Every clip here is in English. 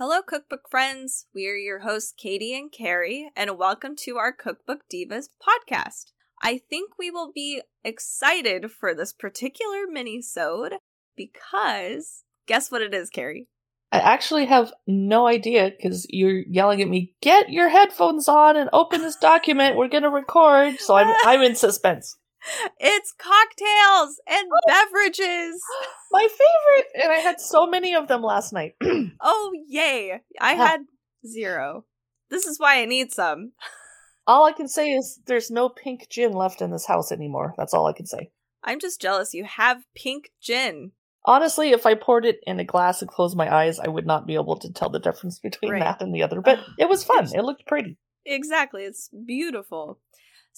Hello, cookbook friends. We are your hosts, Katie and Carrie, and welcome to our Cookbook Divas podcast. I think we will be excited for this particular mini-sode because guess what it is, Carrie? I actually have no idea because you're yelling at me, get your headphones on and open this document. We're going to record. So I'm, I'm in suspense. It's cocktails and oh. beverages. My favorite. And I had so many of them last night. oh, yay. I had zero. This is why I need some. All I can say is there's no pink gin left in this house anymore. That's all I can say. I'm just jealous you have pink gin. Honestly, if I poured it in a glass and closed my eyes, I would not be able to tell the difference between right. that and the other. But it was fun. It looked pretty. Exactly. It's beautiful.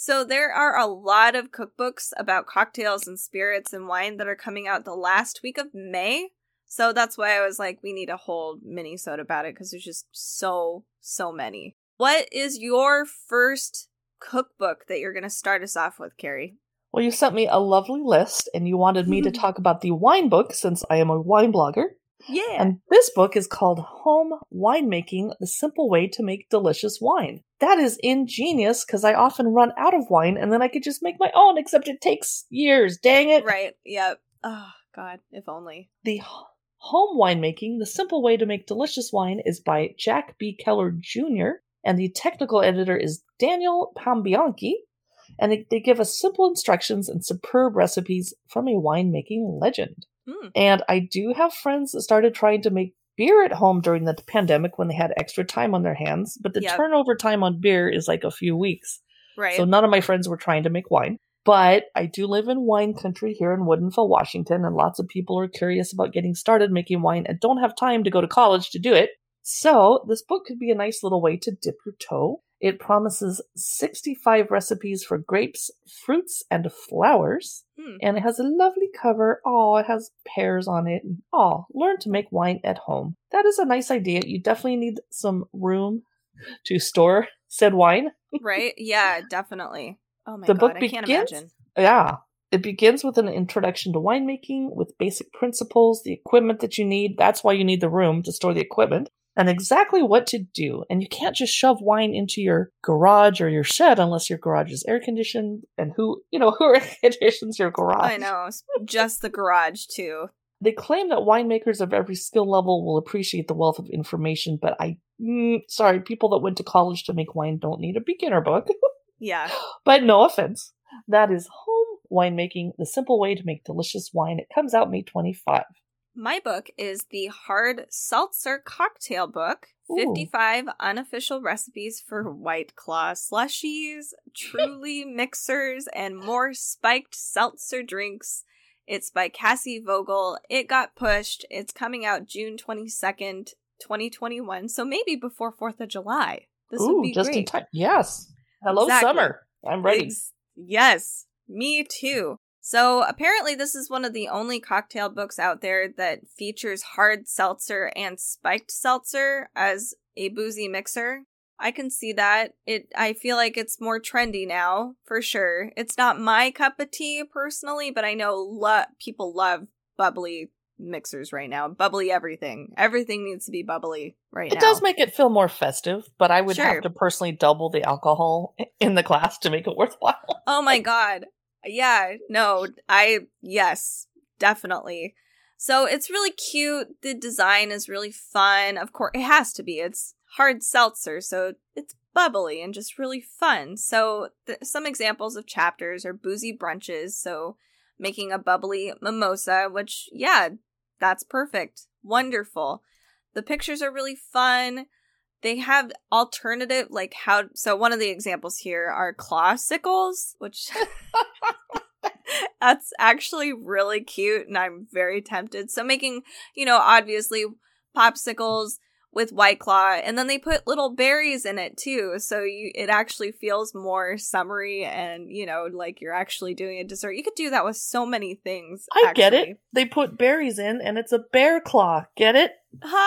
So there are a lot of cookbooks about cocktails and spirits and wine that are coming out the last week of May. So that's why I was like, we need a whole mini soda about it because there's just so, so many. What is your first cookbook that you're going to start us off with, Carrie? Well, you sent me a lovely list and you wanted me to talk about the wine book since I am a wine blogger. Yeah. And this book is called Home Winemaking The Simple Way to Make Delicious Wine. That is ingenious because I often run out of wine and then I could just make my own, except it takes years. Dang it. Right. Yep. Oh, God, if only. The Home Winemaking The Simple Way to Make Delicious Wine is by Jack B. Keller Jr., and the technical editor is Daniel Pambianchi. And they, they give us simple instructions and superb recipes from a winemaking legend. Mm. And I do have friends that started trying to make beer at home during the pandemic when they had extra time on their hands, but the yep. turnover time on beer is like a few weeks. Right. So none of my friends were trying to make wine. But I do live in wine country here in Woodinville, Washington, and lots of people are curious about getting started making wine and don't have time to go to college to do it. So this book could be a nice little way to dip your toe it promises 65 recipes for grapes, fruits, and flowers. Hmm. And it has a lovely cover. Oh, it has pears on it. Oh, learn to make wine at home. That is a nice idea. You definitely need some room to store said wine. right? Yeah, definitely. Oh my the god, book I begins, can't imagine. Yeah. It begins with an introduction to winemaking with basic principles, the equipment that you need. That's why you need the room to store the equipment and exactly what to do. And you can't just shove wine into your garage or your shed unless your garage is air conditioned. And who, you know, who air conditions your garage? I know, just the garage too. They claim that winemakers of every skill level will appreciate the wealth of information, but I, mm, sorry, people that went to college to make wine don't need a beginner book. yeah. But no offense. That is home winemaking, the simple way to make delicious wine. It comes out May 25. My book is the Hard Seltzer Cocktail Book. Ooh. 55 unofficial recipes for White Claw slushies, truly mixers, and more spiked seltzer drinks. It's by Casie Vogel. It got pushed. It's coming out June 22nd, 2021. So maybe before 4th of July. This Ooh, would be just great. in time. Yes. Hello, exactly. summer. I'm ready. Ex- yes, me too. So apparently, this is one of the only cocktail books out there that features hard seltzer and spiked seltzer as a boozy mixer. I can see that. It I feel like it's more trendy now, for sure. It's not my cup of tea personally, but I know lo- people love bubbly mixers right now. Bubbly everything. Everything needs to be bubbly right it now. It does make it feel more festive, but I would sure. have to personally double the alcohol in the glass to make it worthwhile. oh my god. Yeah, no, I, yes, definitely. So it's really cute. The design is really fun. Of course, it has to be. It's hard seltzer, so it's bubbly and just really fun. So th- some examples of chapters are boozy brunches. So making a bubbly mimosa, which, yeah, that's perfect. Wonderful. The pictures are really fun they have alternative like how so one of the examples here are clawsicles which that's actually really cute and i'm very tempted so making you know obviously popsicles with white claw and then they put little berries in it too so you it actually feels more summery and you know like you're actually doing a dessert you could do that with so many things i actually. get it they put berries in and it's a bear claw get it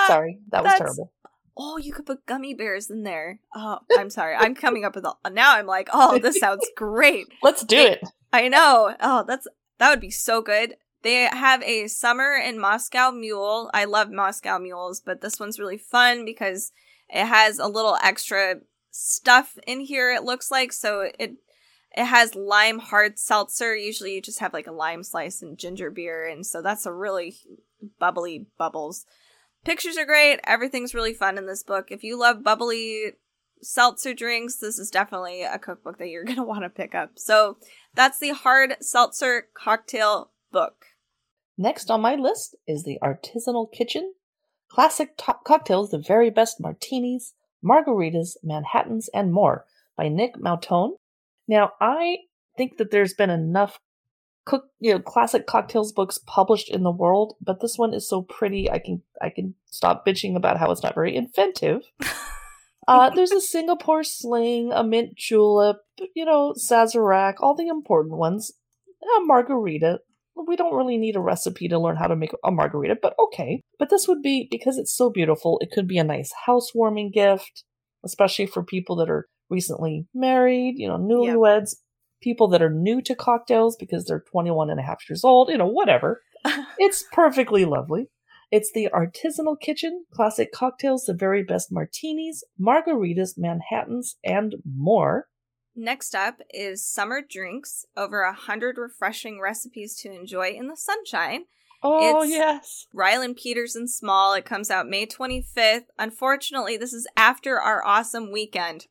sorry that was terrible oh, you could put gummy bears in there. Oh, I'm sorry. I'm coming up with all, now I'm like, oh, this sounds great. Let's do it. I know. Oh, that's that would be so good. They have a summer in Moscow mule. I love Moscow mules, but this one's really fun because it has a little extra stuff in here it looks like so it it has lime hard seltzer usually you just have like a lime slice and ginger beer and so that's a really bubbly bubbles pictures are great everything's really fun in this book if you love bubbly seltzer drinks this is definitely a cookbook that you're going to want to pick up so that's the hard seltzer cocktail book next on my list is the artisanal kitchen classic cocktails the very best martinis Margaritas, Manhattans, and More by Nick Mautone. Now, I think that there's been enough cook, you know, classic cocktails books published in the world, but this one is so pretty. I can I can stop bitching about how it's not very inventive. uh, there's a Singapore sling, a mint julep, you know, Sazerac, all the important ones. A margarita, we don't really need a recipe to learn how to make a margarita, but okay. But this would be, because it's so beautiful, it could be a nice housewarming gift, especially for people that are recently married, you know, newlyweds, yep. people that are new to cocktails because they're 21 and a half years old, you know, whatever. it's perfectly lovely. It's the artisanal kitchen, classic cocktails, the very best martinis, margaritas, Manhattans, and more. Next up is summer drinks, over a hundred refreshing recipes to enjoy in the sunshine. Oh it's yes, Ryland Peters & Small. It comes out May 25th. Unfortunately, this is after our awesome weekend.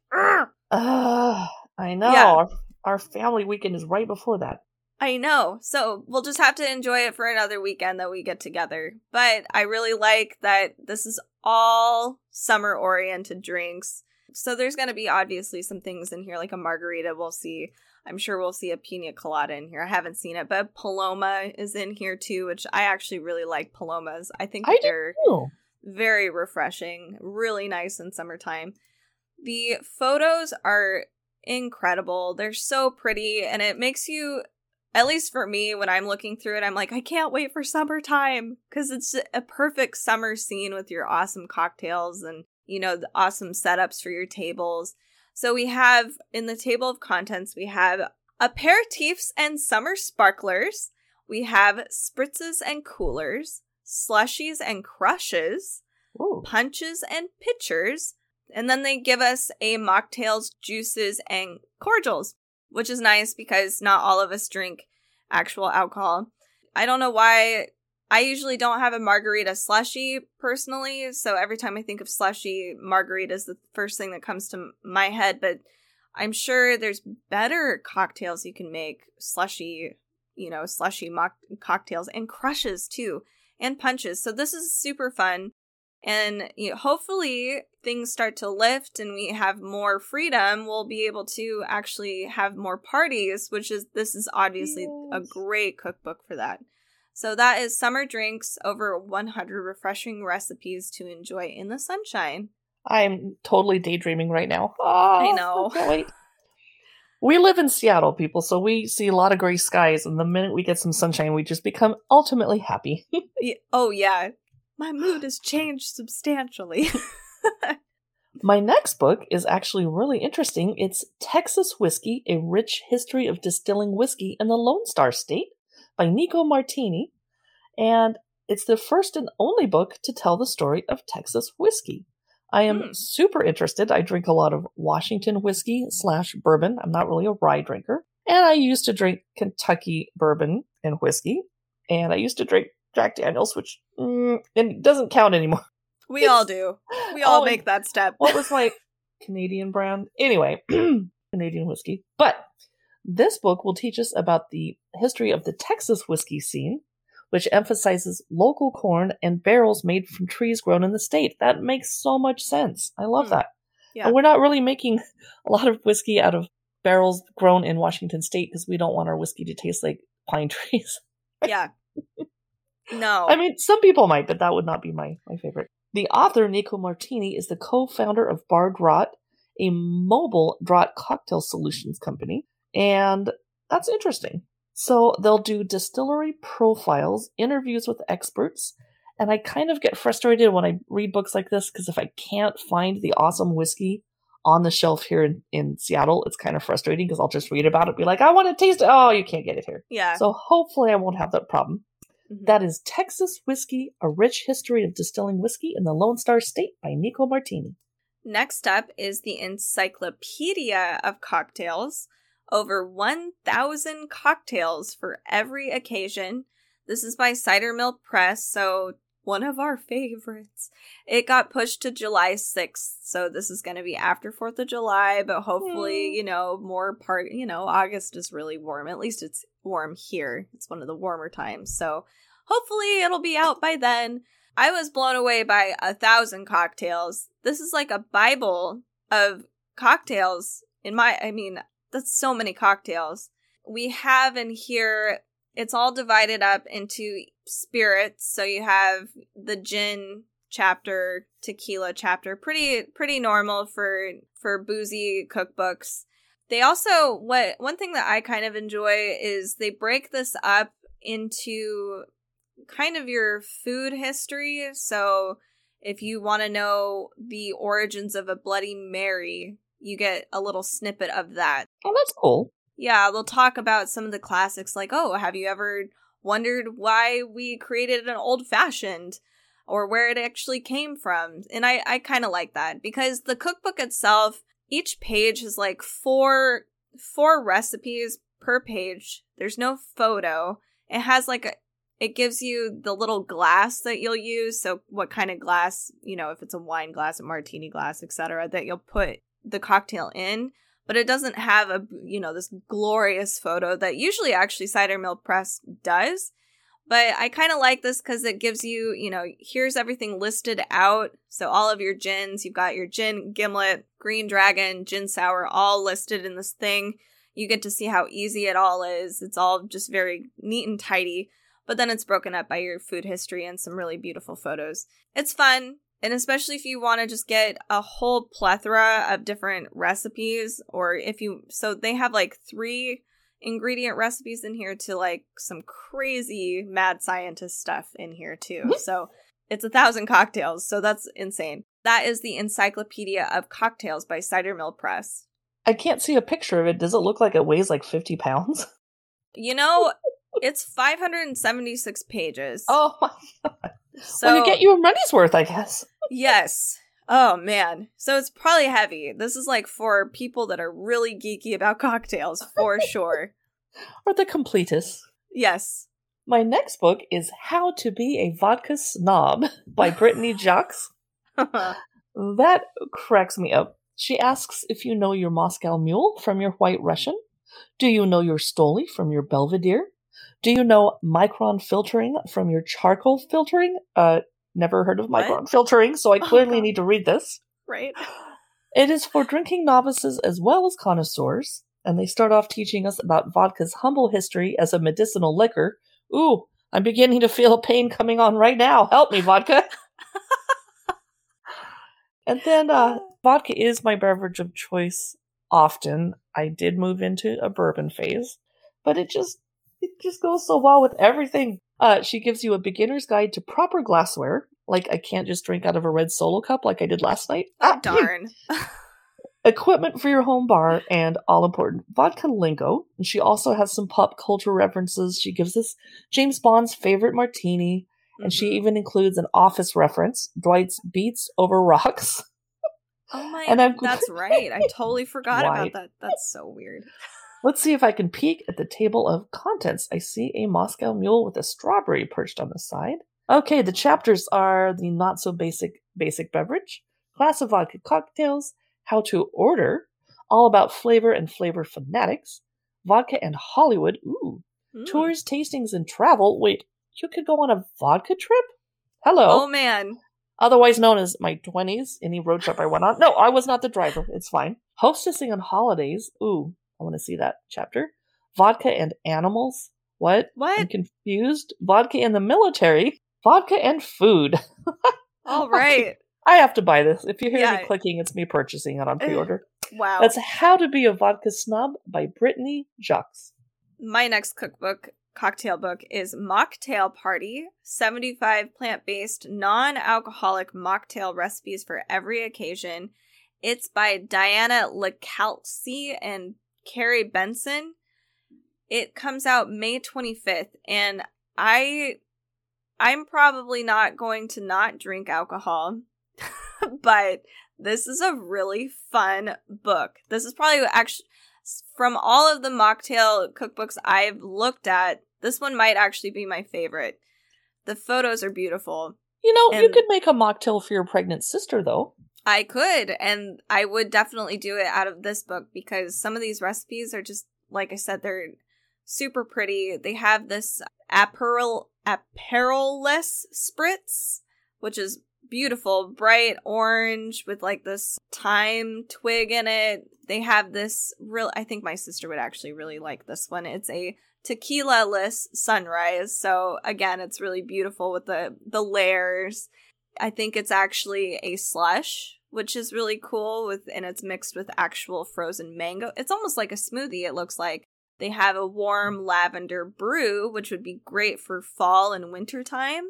Uh, I know. Yeah. Our, our family weekend is right before that. I know. So we'll just have to enjoy it for another weekend that we get together. But I really like that this is all summer oriented drinks. So there's going to be obviously some things in here, like a margarita. We'll see. I'm sure we'll see a pina colada in here. I haven't seen it, but Paloma is in here too, which I actually really like Palomas. I think I they're do. very refreshing, really nice in summertime. The photos are incredible. They're so pretty, and it makes you at least for me, when I'm looking through it, I'm like, I can't wait for summertime because it's a perfect summer scene with your awesome cocktails and you know, the awesome setups for your tables. So we have in the table of contents, we have aperitifs and summer sparklers. We have spritzes and coolers, slushies and crushes, Ooh. punches and pitchers. And then they give us a mocktails, juices, and cordials, which is nice because not all of us drink actual alcohol. I don't know why I usually don't have a margarita slushy personally, so every time I think of slushy, margarita is the first thing that comes to my head, but I'm sure there's better cocktails you can make, slushy, you know, slushy mock- cocktails and crushes too, and punches. So this is super fun. And you know, hopefully things start to lift and we have more freedom, we'll be able to actually have more parties, which is this is obviously a great cookbook for that. So that is summer drinks, over 100 refreshing recipes to enjoy in the sunshine. I'm totally daydreaming right now. Oh, I ah, know. wait. We live in Seattle, people, so we see a lot of gray skies, and the minute we get some sunshine, we just become ultimately happy. oh, yeah. My mood has changed substantially. My next book is actually really interesting. It's Texas Whiskey A Rich History of Distilling Whiskey in the Lone Star State by Nico Martini, and it's the first and only book to tell the story of Texas whiskey. I am mm. super interested. I drink a lot of Washington whiskey slash bourbon. I'm not really a rye drinker. And I used to drink Kentucky bourbon and whiskey. And I used to drink Jack Daniels, which mm, it doesn't count anymore. We all do. We all oh, make that step. what was my Canadian brand? Anyway, Canadian whiskey. But this book will teach us about the history of the Texas whiskey scene, which emphasizes local corn and barrels made from trees grown in the state. That makes so much sense. I love mm. that. Yeah. And we're not really making a lot of whiskey out of barrels grown in Washington state because we don't want our whiskey to taste like pine trees. yeah. No. I mean, some people might, but that would not be my, my favorite. The author, Nico Martini, is the co founder of Bar Draught, a mobile draught cocktail solutions company. And that's interesting. So they'll do distillery profiles, interviews with experts, and I kind of get frustrated when I read books like this because if I can't find the awesome whiskey on the shelf here in, in Seattle, it's kind of frustrating because I'll just read about it, be like, I want to taste it. Oh, you can't get it here. Yeah. So hopefully I won't have that problem. Mhm. That is Texas Whiskey, A Rich History of Distilling Whiskey in the Lone Star State by Nico Martini. Next up is the Encyclopedia of Cocktails. Over 1,000 cocktails for every occasion. This is by Cider Mill Press, so one of our favorites. It got pushed to July 6th, so this is going to be after 4th of July, but hopefully, Hmm. you know, more part, you know, August is really warm. At least it's warm here. It's one of the warmer times, so hopefully it'll be out by then. I was blown away by a thousand cocktails. This is like a Bible of cocktails. In my, I mean, that's so many cocktails. We have in here, it's all divided up into spirits. So you have the gin chapter, tequila chapter. Pretty, pretty normal for, for boozy cookbooks. They also, what, one thing that I kind of enjoy is they break this up into kind of your food history. So if you want to know the origins of a Bloody Mary, you get a little snippet of that. Oh, that's cool. Yeah, they'll talk about some of the classics like, oh, have you ever wondered why we created an old fashioned or where it actually came from? And I, I kind of like that because the cookbook itself, each page is like four four recipes per page. There's no photo. It has like a it gives you the little glass that you'll use. So what kind of glass, you know, if it's a wine glass, a martini glass, etc., that you'll put the cocktail in but it doesn't have a you know this glorious photo that usually actually cider mill press does. But i kind of like this because it gives you you know here's everything listed out. So all of your gins you've got your gin gimlet green dragon gin sour all listed in this thing. You get to see how easy it all is. It's all just very neat and tidy but then it's broken up by your food history and some really beautiful photos. It's fun and especially if you want to just get a whole plethora of different recipes, or if you, so they have like three ingredient recipes in here to like some crazy mad scientist stuff in here too. So it's a thousand cocktails. So that's insane. That is the Encyclopedia of Cocktails by Cider Mill Press. I can't see a picture of it. Does it look like it weighs like 50 pounds? You know, it's 576 pages. Oh my. So well, you get your money's worth, I guess. Yes. Oh man. So it's probably heavy. This is like for people that are really geeky about cocktails, for sure. Or the completist. Yes. My next book is How to Be a Vodka Snob by Brittany Jacques. That cracks me up. She asks if you know your Moscow Mule from your White Russian. Do you know your Stoli from your Belvedere? Do you know micron filtering from your charcoal filtering? Uh, never heard of What? micron filtering, so I Oh, clearly God. need to read this. right? It is for drinking novices as well as connoisseurs, and they start off teaching us about vodka's humble history as a medicinal liquor. Ooh, I'm beginning to feel a pain coming on right now. Help me, vodka. and then, uh, vodka is my beverage of choice often. I did move into a bourbon phase, but it just it just goes so well with everything. Uh, she gives you a beginner's guide to proper glassware. Like I can't just drink out of a red solo cup like I did last night. Oh Ah, darn. equipment for your home bar, and all important vodka lingo. And she also has some pop culture references. She gives us James Bond's favorite martini, and she Mhm. even includes an office reference Dwight's Beets Over Rocks. Oh my and I'm- that's right. I totally forgot about that. That's so weird. Let's see if I can peek at the table of contents. I see a Moscow mule with a strawberry perched on the side. Okay, the chapters are the not so basic basic beverage, class of vodka cocktails, how to order, all about flavor and flavor fanatics, vodka and Hollywood, ooh, Mm. tours, tastings, and travel. Wait, you could go on a vodka trip? Hello. Oh man. Otherwise known as my 20s, any road trip I went on. No, I was not the driver. It's fine. Hostessing on holidays. Ooh, I want to see that chapter. Vodka and animals. What? I'm What? confused. Vodka and the military. Vodka and food. All right. I have to buy this. If you hear Yeah. me clicking, it's me purchasing it on pre order. Wow. That's How to Be a Vodka Snob by Brittany Jacques. My next cookbook, cocktail book, is Mocktail Party 75 plant based, non alcoholic mocktail recipes for every occasion. It's by Diana Licalzi and Kerry Benson. It comes out May 25th, and I I'm probably not going to not drink alcohol, but this is a really fun book. This is probably actually from all of the mocktail cookbooks I've looked at, this one might actually be my favorite. The photos are beautiful. You know, And- you could make a mocktail for your pregnant sister, though. I could, and I would definitely do it out of this book because some of these recipes are just, like I said, they're super pretty. They have this Aperol Aperol-less spritz, which is beautiful, bright orange with like this thyme twig in it. They have this real. I think my sister would actually really like this one. It's a tequila-less sunrise. So again, it's really beautiful with the the layers. I think it's actually a slush, which is really cool with and it's mixed with actual frozen mango. It's almost like a smoothie it looks like. They have a warm lavender brew, which would be great for fall and winter time.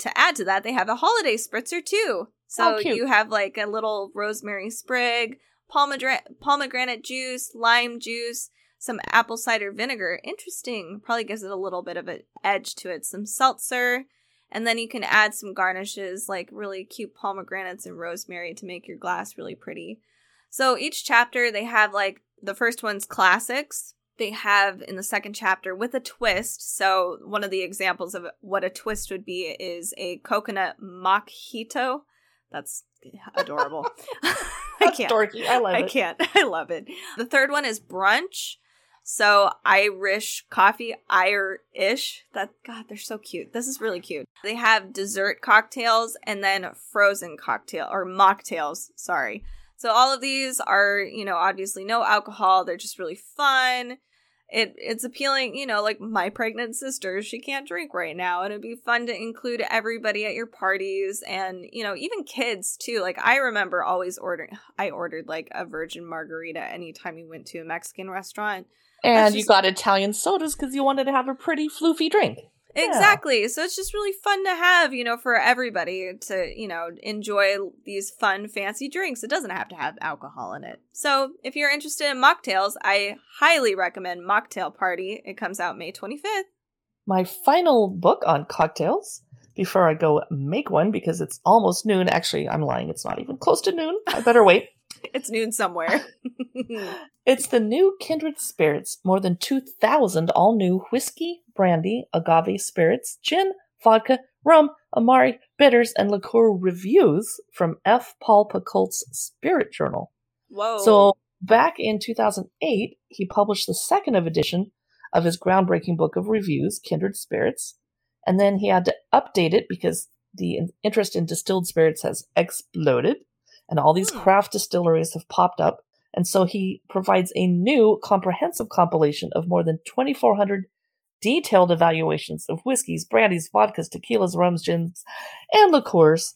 To add to that, they have a holiday spritzer too. So Oh, you have like a little rosemary sprig, pomegranate, pomegranate juice, lime juice, some apple cider vinegar. Interesting. Probably gives it a little bit of an edge to it. Some seltzer. And then you can add some garnishes like really cute pomegranates and rosemary to make your glass really pretty. So each chapter, they have like the first one's classics. They have in the second chapter with a twist. So one of the examples of what a twist would be is a coconut mojito. That's adorable. I can't. dorky. I love it. I can't. I love it. The third one is brunch. So Irish coffee, Irish. That God, they're so cute. This is really cute. They have dessert cocktails and then frozen cocktail or mocktails. Sorry. So all of these are, you know, obviously no alcohol. They're just really fun. It it's appealing, you know, like my pregnant sister, she can't drink right now, and it'd be fun to include everybody at your parties and, you know, even kids too. Like I remember always ordering I ordered like a virgin margarita anytime we went to a Mexican restaurant. And That's you got Italian sodas because you wanted to have a pretty floofy drink. Yeah. Exactly. So it's just really fun to have, you know, for everybody to, you know, enjoy these fun, fancy drinks. It doesn't have to have alcohol in it. So if you're interested in mocktails, I highly recommend Mocktail Party. It comes out May 25th. My final book on cocktails before I go make one because it's almost noon. Actually, I'm lying. It's not even close to noon. I better wait. It's noon somewhere. It's the new Kindred Spirits, more than 2,000 all new whiskey, brandy, agave spirits, gin, vodka, rum, amari, bitters, and liqueur reviews from F. Paul Pacult's Spirit Journal. Whoa. So, back in 2008, he published the second of edition of his groundbreaking book of reviews, Kindred Spirits, and then he had to update it because the interest in distilled spirits has exploded, and all these Hmm. craft distilleries have popped up. And so he provides a new comprehensive compilation of more than 2,400 detailed evaluations of whiskeys, brandies, vodkas, tequilas, rums, gins, and liqueurs.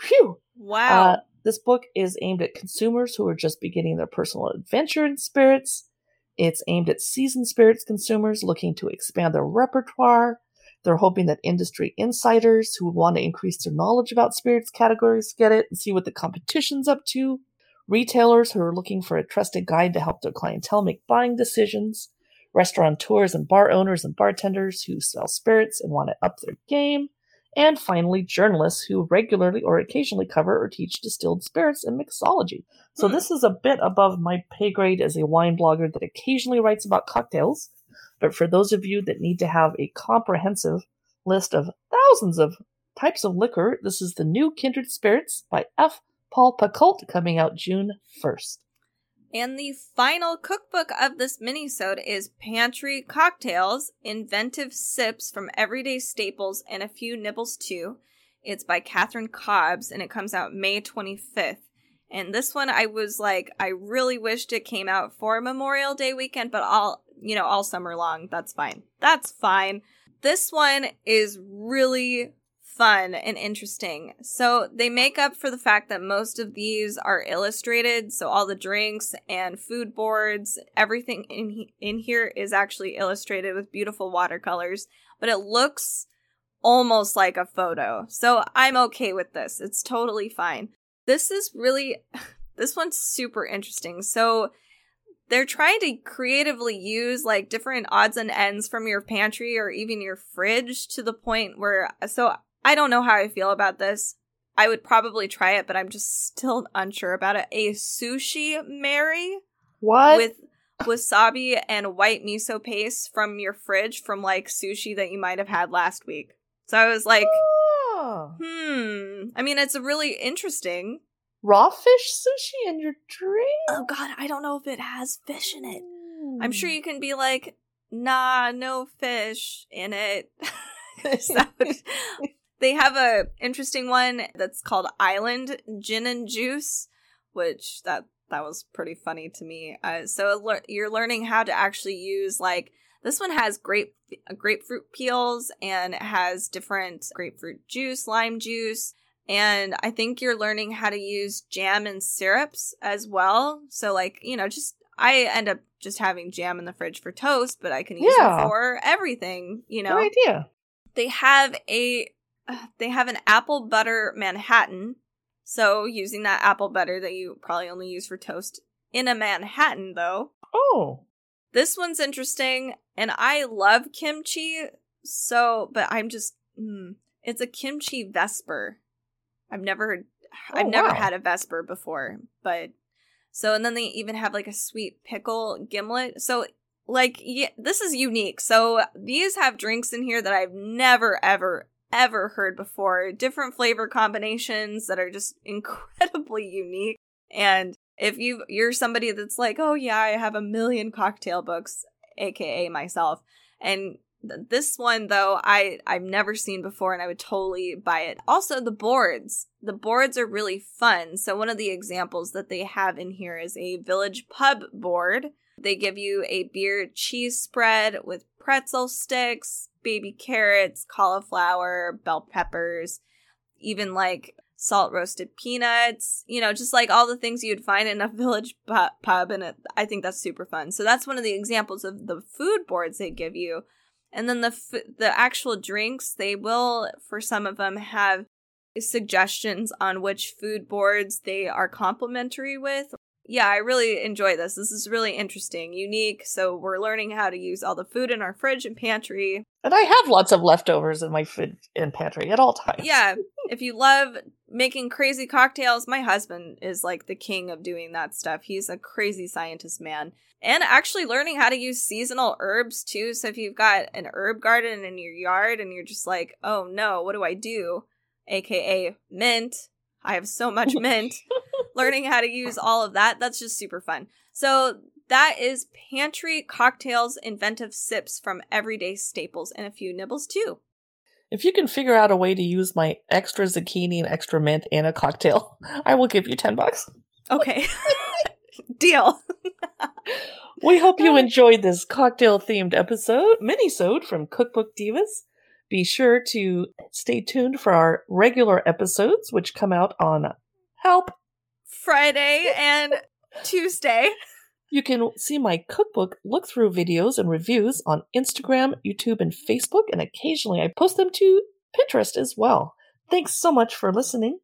Phew! wow. Uh, this book is aimed at consumers who are just beginning their personal adventure in spirits. It's aimed at seasoned spirits consumers looking to expand their repertoire. They're hoping that industry insiders who want to increase their knowledge about spirits categories get it and see what the competition's up to. Retailers who are looking for a trusted guide to help their clientele make buying decisions. Restaurateurs and bar owners and bartenders who sell spirits and want to up their game and finally journalists who regularly or occasionally cover or teach distilled spirits and mixology. So Hmm. this is a bit above my pay grade as a wine blogger that occasionally writes about cocktails. But for those of you that need to have a comprehensive list of thousands of types of liquor, this is the new Kindred Spirits by F. Paul Pacult coming out June 1st. And the final cookbook of this minisode is Pantry Cocktails, Inventive Sips from Everyday Staples and a Few Nibbles Too. It's by Catherine Cobbs and it comes out May 25th. And this one I was like, I really wished it came out for Memorial Day weekend, but all, you know, all summer long. That's fine. That's fine. This one is really fun and interesting. So they make up for the fact that most of these are illustrated. So all the drinks and food boards, everything in he- in here is actually illustrated with beautiful watercolors, but it looks almost like a photo. So I'm okay with this. It's totally fine. This is really this one's super interesting. So they're trying to creatively use like different odds and ends from your pantry or even your fridge to the point where so I don't know how I feel about this. I would probably try it, but I'm just still unsure about it. A sushi Mary What? with wasabi and white miso paste from your fridge from like sushi that you might have had last week. So I was like, Oh. hmm. I mean, it's really interesting. Raw fish sushi in your drink? Oh god, I don't know if it has fish in it. I'm sure you can be like, nah, no fish in it. would- they have a interesting one that's called Island Gin and Juice, which that that was pretty funny to me. Uh, so lear- you're learning how to actually use like this one has grape grapefruit peels and it has different grapefruit juice, lime juice, and I think you're learning how to use jam and syrups as well. So like, you know, just I end up just having jam in the fridge for toast, but I can use Yeah. it for everything, you know. Good idea. They have a uh, they have an apple butter Manhattan. So using that apple butter that you probably only use for toast in a Manhattan though. Oh. This one's interesting, and I love kimchi. So, but I'm just, mm, it's a kimchi vesper. I've never, I've Oh, never wow. had a vesper before, but so, and then they even have like a sweet pickle gimlet. So, like, yeah, this is unique. So these have drinks in here that I've never, ever, ever heard before. Different flavor combinations that are just incredibly unique. And if you you're somebody that's like, oh yeah, I have a million cocktail books, aka myself, and this one though I I've never seen before, and I would totally buy it. Also, the boards, the boards are really fun. So one of the examples that they have in here is a village pub board. They give you a beer cheese spread with pretzel sticks, baby carrots, cauliflower, bell peppers, even like salt roasted peanuts, you know, just like all the things you'd find in a village pub. And it, I think that's super fun. So that's one of the examples of the food boards they give you. And then the f- the actual drinks, they will for some of them have suggestions on which food boards they are complimentary with. Yeah, I really enjoy this. This is really interesting, unique. So we're learning how to use all the food in our fridge and pantry And I have lots of leftovers in my fridge and pantry at all times. yeah if you love making crazy cocktails my husband is like the king of doing that stuff he's a crazy scientist man and actually learning how to use seasonal herbs too so if you've got an herb garden in your yard and you're just like oh no what do i do aka mint i have so much mint. Learning how to use all of that that's just super fun. So that is pantry cocktails inventive sips from everyday staples and a few nibbles too. If you can figure out a way to use my extra zucchini and extra mint in a cocktail, I will give you 10 bucks. okay. Deal. We hope you uh, enjoyed this cocktail themed episode, mini-sode from Cookbook Divas. Be sure to stay tuned for our regular episodes, which come out on Help. Friday and Tuesday. You can see my cookbook look through videos and reviews on Instagram, YouTube, and Facebook, and occasionally I post them to Pinterest as well. Thanks so much for listening.